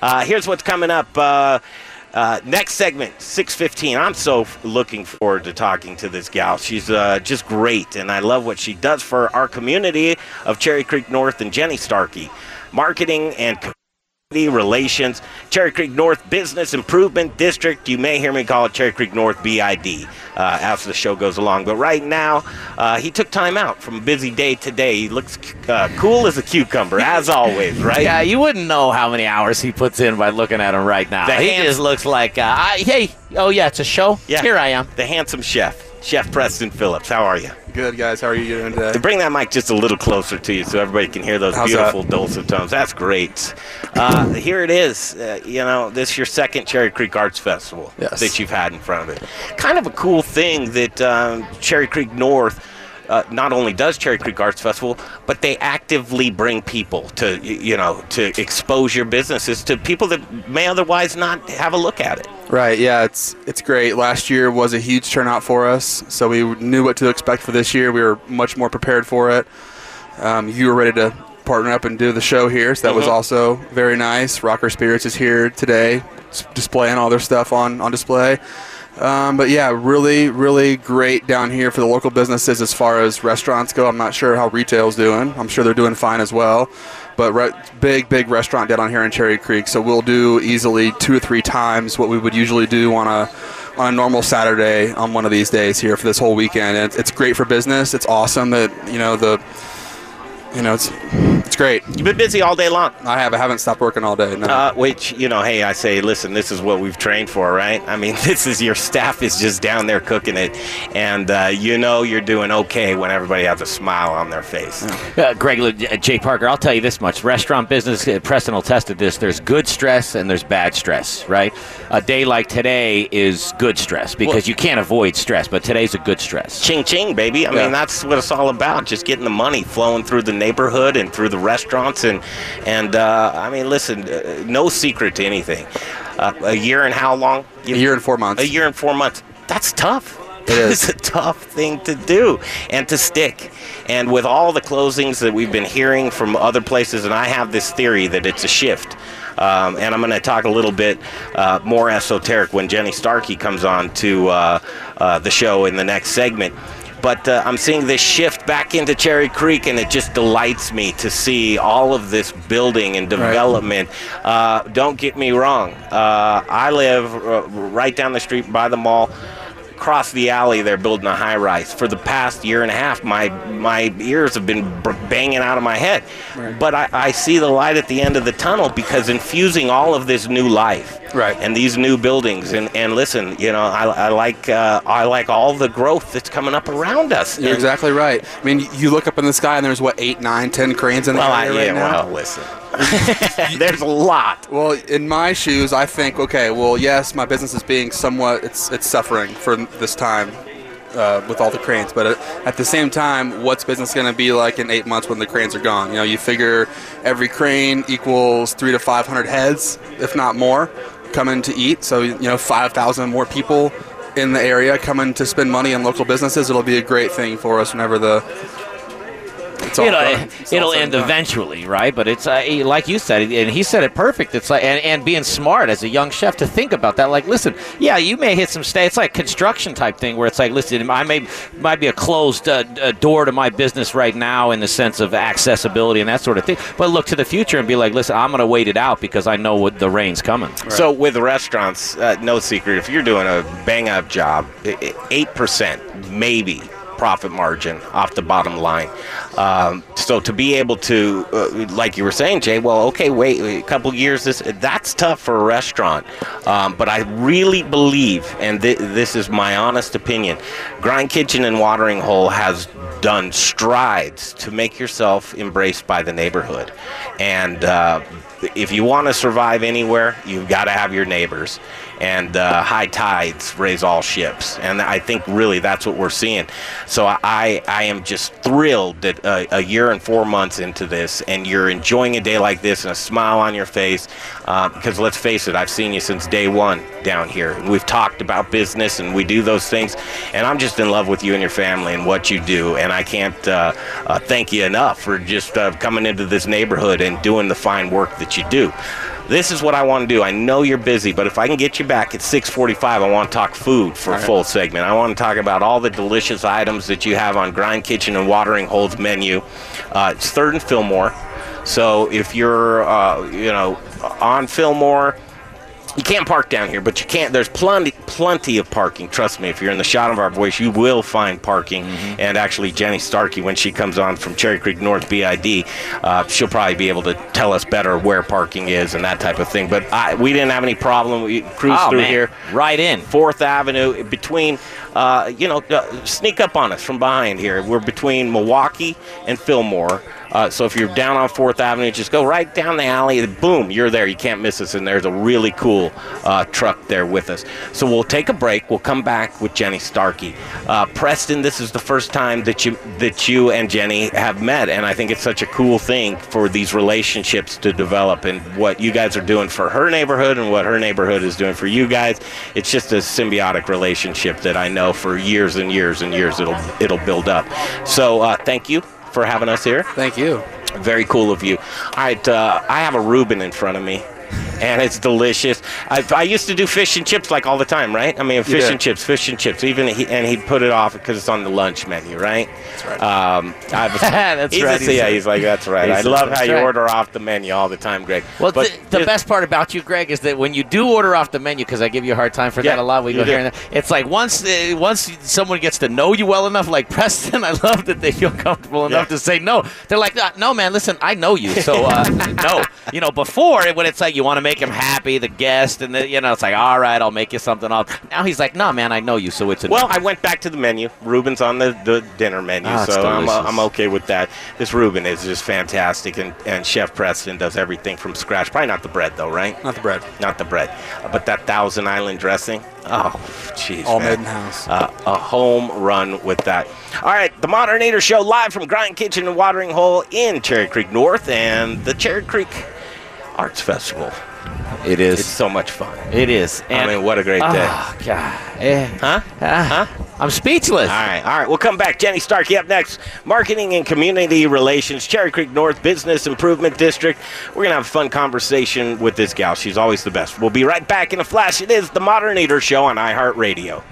Uh, here's what's coming up. Uh, uh, next segment, 6:15. I'm so f- looking forward to talking to this gal. She's uh, just great, and I love what she does for our community of Cherry Creek North and Jenny Starkey, marketing and relations. Cherry Creek North Business Improvement District. You may hear me call it Cherry Creek North BID uh, as the show goes along. But right now, uh, he took time out from a busy day today. He looks uh, cool as a cucumber, as always, right? Yeah, you wouldn't know how many hours he puts in by looking at him right now. The he hands- just looks like, uh, I, hey, oh yeah, it's a show. Yeah. Here I am. The handsome chef, Chef Preston Phillips. How are you? Good guys, how are you doing today? To bring that mic just a little closer to you so everybody can hear those How's beautiful dulcet tones. That's great. Uh, here it is. Uh, you know, this is your second Cherry Creek Arts Festival Yes. that you've had in front of it. Kind of a cool thing that um, Cherry Creek North. Uh, not only does Cherry Creek Arts Festival, but they actively bring people to, you know, to expose your businesses to people that may otherwise not have a look at it. Right, yeah, it's it's great. Last year was a huge turnout for us, so we knew what to expect for this year. We were much more prepared for it. Um, you were ready to partner up and do the show here, so that was Mhm. also very nice. Rocker Spirits is here today, s- displaying all their stuff on on display. Um, but yeah, really, really great down here for the local businesses as far as restaurants go. I'm not sure how retail's doing. I'm sure they're doing fine as well. But re- big, big restaurant down here in Cherry Creek. So we'll do easily two or three times what we would usually do on a on a normal Saturday on one of these days here for this whole weekend. And it's, it's great for business. It's awesome that you know the you know it's it's great. You've been busy all day long. I have I haven't stopped working all day. No. Uh, which you know, hey, I say, listen, this is what we've trained for, right? I mean, this is your staff is just down there cooking it, and uh, you know you're doing okay when everybody has a smile on their face. Uh, Greg, uh, Jay Parker, I'll tell you this much. Restaurant business, uh, Preston will test this. There's good stress and there's bad stress, right? A day like today is good stress because Well- you can't avoid stress, but today's a good stress. Ching ching, baby. I Yeah. mean, that's what it's all about. Just getting the money flowing through the neighborhood and through the restaurants, and and uh, I mean, listen, uh, no secret to anything. Uh, a year and how long? a year and four months. A year and four months. That's tough. It is. It's a tough thing to do and to stick. And with all the closings that we've been hearing from other places, and I have this theory that it's a shift. Um, and I'm going to talk a little bit uh, more esoteric when Jenny Starkey comes on to uh, uh, the show in the next segment. But uh, I'm seeing this shift back into Cherry Creek, and it just delights me to see all of this building and development. Uh, don't get me wrong. Uh, I live uh, right down the street by the mall. Across the alley, they're building a high rise. For the past year and a half, my my ears have been banging out of my head. But I, I see the light at the end of the tunnel because infusing all of this new life Right. and these new buildings. And, and listen, you know, I, I like uh, I like all the growth that's coming up around us. You're And- exactly right. I mean, you look up in the sky and there's what eight, nine, ten cranes in the Well, I, yeah, right now. well, listen. There's a lot. Well, in my shoes, I think, okay, well, yes, my business is being somewhat, it's it's suffering for this time uh, with all the cranes, but at, at the same time, what's business going to be like in eight months when the cranes are gone? You know, you figure every crane equals three to five hundred heads, if not more, coming to eat. So you know, five thousand more people in the area coming to spend money in local businesses. It'll be a great thing for us whenever the it's all you know, done. It's it'll said end done. eventually, right? But it's uh, like you said, and he said it perfect. It's like and, and being smart as a young chef to think about that. Like, listen, yeah, you may hit some stay. It's like construction type thing where it's like, listen, I may might be a closed uh, uh, door to my business right now in the sense of accessibility and that sort of thing. But look to the future and be like, listen, I'm going to wait it out because I know what the rain's coming. So with restaurants, uh, no secret, if you're doing a bang up job, eight percent maybe profit margin off the bottom line. Um, so to be able to, uh, like you were saying, Jay, well, okay, wait a couple years. This that's tough for a restaurant, um, but I really believe, and th- this is my honest opinion, Grind Kitchen and Watering Hole has done strides to make yourself embraced by the neighborhood, and. Uh, if you want to survive anywhere, you've got to have your neighbors. And uh, high tides raise all ships. And I think really that's what we're seeing. So I, I am just thrilled that uh, a year and four months into this, and you're enjoying a day like this and a smile on your face. Uh, because let's face it, I've seen you since day one down here. We've talked about business and we do those things. And I'm just in love with you and your family and what you do. And I can't uh, uh, thank you enough for just uh, coming into this neighborhood and doing the fine work that you do. This is what I want to do. I know you're busy, but if I can get you back at 6:45, I want to talk food for a full segment. I want to talk about all the delicious items that you have on Grind Kitchen and Watering Hole's menu. Uh, it's Third and Fillmore, so if you're, uh, you know, on Fillmore. You can't park down here, but you can't. There's plenty, plenty of parking. Trust me. If you're in the shot of our voice, you will find parking. And actually, Jenny Starkey, when she comes on from Cherry Creek North BID, uh, she'll probably be able to tell us better where parking is and that type of thing. But I, we didn't have any problem. We cruised Oh, through man. here. Right in. Fourth Avenue between, uh, you know, uh, sneak up on us from behind here. We're between Milwaukee and Fillmore. Uh, so if you're down on Fourth Avenue, just go right down the alley. Boom, you're there. You can't miss us. And there's a really cool uh, truck there with us. So we'll take a break. We'll come back with Jenny Starkey. Uh, Preston, this is the first time that you that you and Jenny have met, and I think it's such a cool thing for these relationships to develop. And what you guys are doing for her neighborhood and what her neighborhood is doing for you guys, it's just a symbiotic relationship that I know for years and years and years it'll it'll build up. So uh, thank you for having us here. Thank you. Very cool of you. All right, uh, I have a Reuben in front of me. And it's delicious. I, I used to do fish and chips like all the time, right? I mean, fish did. and chips, fish and chips. Even he, and he'd put it off because it's on the lunch menu, right? That's right. Um, I was, That's he's right, A, he yeah, he's like, that's right. I love how you right. order off the menu all the time, Greg. Well, But the, the best part about you, Greg, is that when you do order off the menu, because I give you a hard time for Yeah, that a lot. We go do. here and there. It's like once uh, once someone gets to know you well enough, like Preston, I love that they feel comfortable enough Yeah. to say no. They're like, "Uh, no, man, listen, I know you, so uh, no. You know, before when it's like you want to make him happy, the guest, and the, you know, it's like, all right, I'll make you something else. Now he's like, no, man, I know you, so it's a. Well, I went back to the menu. Reuben's on the, the dinner menu, it's so I'm, uh. I'm okay with that. This Reuben is just fantastic, and, and Chef Preston does everything from scratch. Probably not the bread, though, right? Not the bread. Not the bread, uh, but that Thousand Island dressing. Oh, jeez, All man. made in house. Uh, a home run with that. All right, the Modern Eater Show live from Grind Kitchen and Watering Hole in Cherry Creek North and the Cherry Creek Arts Festival. It It's so much fun. It is. I mean, what a great day. Oh, God. Eh, Huh? ah, I'm speechless. All right, all right. We'll come back. Jenny Starkey up next. Marketing and Community Relations, Cherry Creek North Business Improvement District. We're going to have a fun conversation with this gal. She's always the best. We'll be right back in a flash. It is the Modern Eater Show on iHeartRadio.